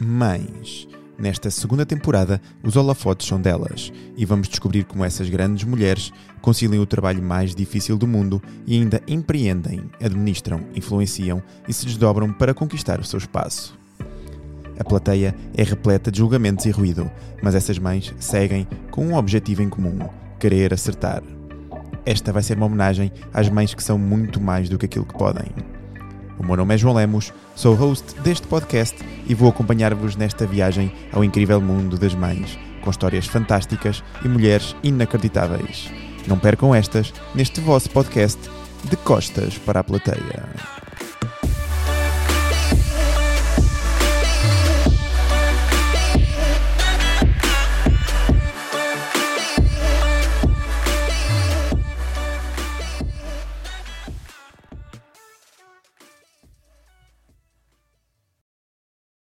mães. Nesta segunda temporada, os holofotes são delas e vamos descobrir como essas grandes mulheres conciliam o trabalho mais difícil do mundo e ainda empreendem, administram, influenciam e se desdobram para conquistar o seu espaço. A plateia é repleta de julgamentos e ruído, mas essas mães seguem com um objetivo em comum: querer acertar. Esta vai ser uma homenagem às mães que são muito mais do que aquilo que podem. O meu nome é João Lemos, sou host deste podcast e vou acompanhar-vos nesta viagem ao incrível mundo das mães, com histórias fantásticas e mulheres inacreditáveis. Não percam estas neste vosso podcast de costas para a plateia.